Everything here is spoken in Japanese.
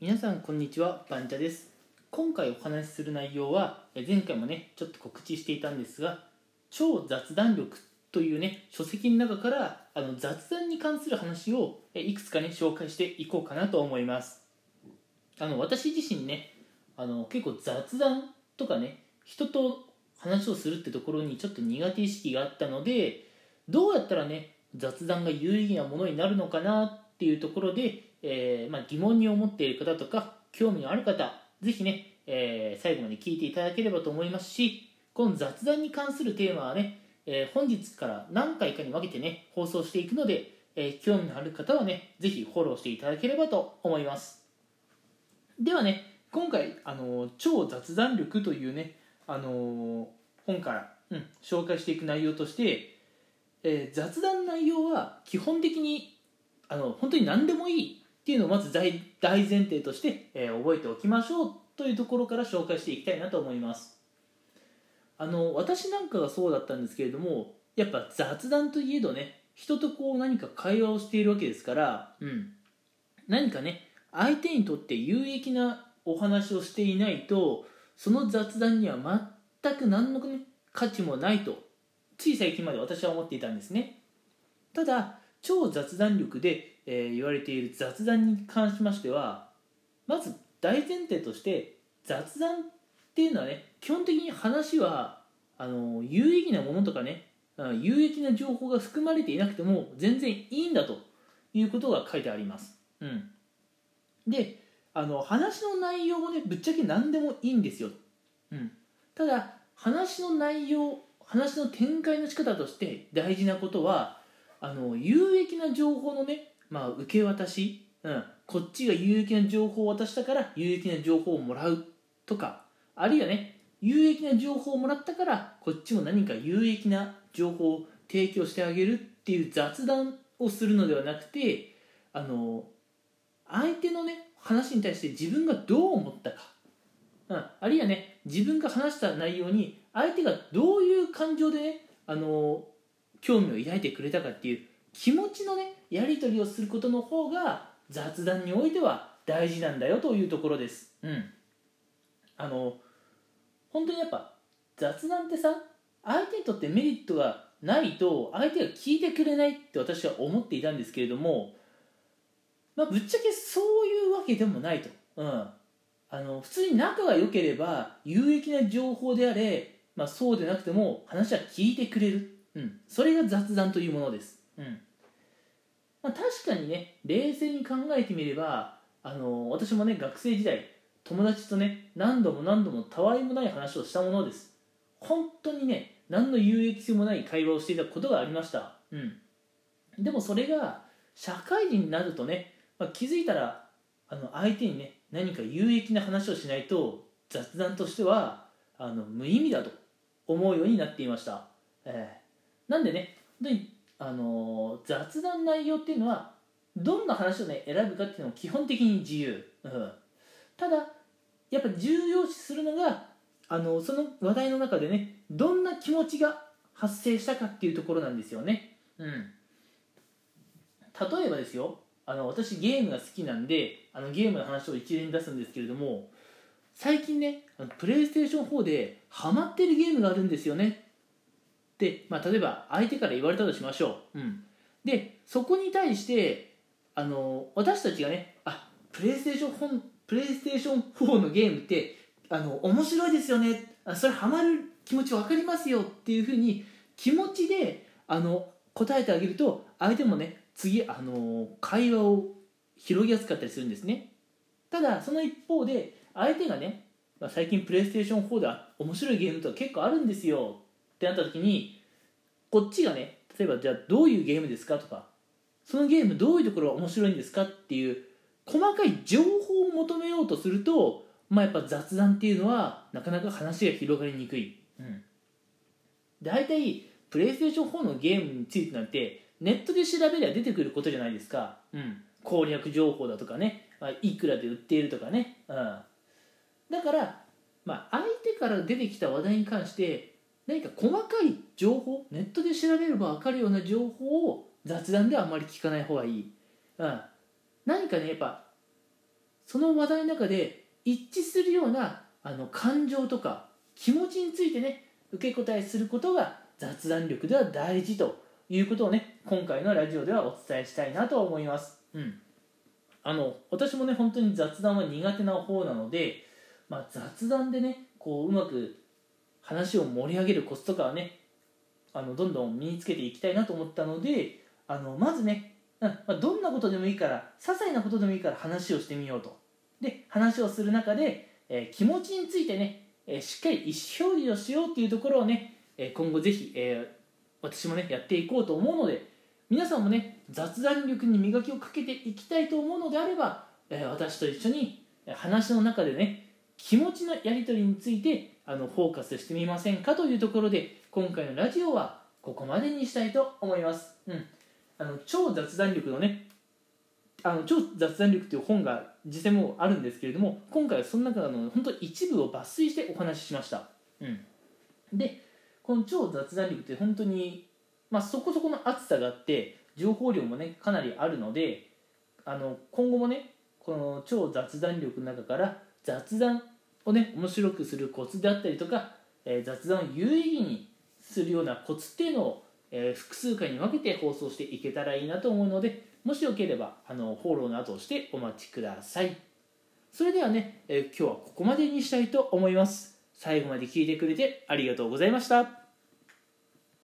皆さんこんにちはバンチャです。今回お話しする内容はえ前回もねちょっと告知していたんですが超雑談力というね書籍の中からあの雑談に関する話をえいくつかね紹介していこうかなと思います。あの私自身ねあの結構雑談とかね人と話をするってところにちょっと苦手意識があったのでどうやったらね雑談が有意義なものになるのかなっていうところでえー、まあ、疑問に思っている方とか興味のある方ぜひね、えー、最後まで聞いていただければと思いますしこの雑談に関するテーマはね、えー、本日から何回かに分けてね放送していくので、え興味のある方はねぜひフォローしていただければと思います。ではね今回あの超雑談力というねあの本から、うん、紹介していく内容として、え雑談内容は基本的にあの本当に何でもいいっていうのをまず大前提として、えー、覚えておきましょうというところから紹介していきたいなと思います。あの私なんかがそうだったんですけれどもやっぱ雑談といえどね人とこう何か会話をしているわけですから、うん、何かね相手にとって有益なお話をしていないとその雑談には全く何の、ね、価値もないとつい最近まで私は思っていたんですね。ただ超雑談力でえー、言われている雑談に関しましてはまず大前提として雑談っていうのはね基本的に話はあの有意義なものとかね有益な情報が含まれていなくても全然いいんだということが書いてあります。うん、であの話の内容もねぶっちゃけ何でもいいんですよ。うん、ただ話の内容話の展開の仕方として大事なことはあの有益な情報のねまあ、受け渡し、うん、こっちが有益な情報を渡したから有益な情報をもらうとかあるいはね有益な情報をもらったからこっちも何か有益な情報を提供してあげるっていう雑談をするのではなくてあの相手のね話に対して自分がどう思ったか、うん、あるいはね自分が話した内容に相手がどういう感情でねあの興味を抱いてくれたかっていう気持ちのねやり取りをすることの方が雑談においては大事なんだよというところです。うん。あの本当にやっぱ雑談ってさ相手にとってメリットがないと相手が聞いてくれないって私は思っていたんですけれどもまあぶっちゃけそういうわけでもないと。うん。あの普通に仲が良ければ有益な情報であれ、まあ、そうでなくても話は聞いてくれる、うん、それが雑談というものです。うん。まあ、確かにね冷静に考えてみればあの私もね学生時代友達とね何度も何度もたわいもない話をしたものです。本当にね何の有益性もない会話をしていたことがありました。うん。でもそれが社会人になるとね、まあ、気づいたらあの相手にね何か有益な話をしないと雑談としてはあの無意味だと思うようになっていました、えー、なんでねあの雑談内容っていうのはどんな話をね選ぶかっていうのは基本的に自由、うん、ただやっぱ重要視するのがあのその話題の中でねどんな気持ちが発生したかっていうところなんですよね、うん、例えばですよあの私ゲームが好きなんであのゲームの話を一連に出すんですけれども最近ねプレイステーション4でハマってるゲームがあるんですよね。で、まあ、例えば相手から言われたとしましょう、うん、でそこに対してあの私たちがねあプレイステーションプレイステーション4のゲームってあの面白いですよね。あそれハマる気持ち分かりますよ。っていうふうに気持ちであの答えてあげると相手もね次あの会話を広げやすかったりするんですね。ただその一方で相手がね、まあ、最近プレイステーション4では面白いゲームとか結構あるんですよってなった時にこっちがね例えばじゃあどういうゲームですかとかそのゲームどういうところが面白いんですかっていう細かい情報を求めようとするとまあやっぱ雑談っていうのはなかなか話が広がりにくい、うん、大体プレイステーション4のゲームについてなんてネットで調べりゃ出てくることじゃないですか、うん、攻略情報だとかね。いくらで売っているとかね、うん、だから、まあ、相手から出てきた話題に関して何か細かい情報ネットで調べれば分かるような情報を雑談ではあまり聞かない方がいい、うん、何かねやっぱその話題の中で一致するようなあの感情とか気持ちについてね受け答えすることが雑談力では大事ということをね今回のラジオではお伝えしたいなと思います。うん。あの私もね本当に雑談は苦手な方なので、まあ、雑談でねこううまく話を盛り上げるコツとかはねあのどんどん身につけていきたいなと思ったのであのまずね、ま、どんなことでもいいから些細なことでもいいから話をしてみようと。で話をする中で、えー、気持ちについてね、えー、しっかり意思表示をしようっていうところをね、えー、今後ぜひ、え私もねやっていこうと思うので皆さんもね雑談力に磨きをかけていきたいと思うのであれば、え私と一緒に話の中でね気持ちのやり取りについてあのフォーカスしてみませんかというところで今回のラジオはここまでにしたいと思います。うん、あの超雑談力のねあの超雑談力という本が実際もあるんですけれども今回はその中の本当一部を抜粋してお話ししました。うん、でこの超雑談力って本当に、まあ、そこそこの厚さがあって情報量もねかなりあるのであの今後もねこの超雑談力の中から雑談をね面白くするコツであったりとか、えー、雑談を有意義にするようなコツっていうのを、えー、複数回に分けて放送していけたらいいなと思うのでもしよければあのフォローなどをしてお待ちください。それではね、えー、今日はここまでにしたいと思います。最後まで聞いてくれてありがとうございました。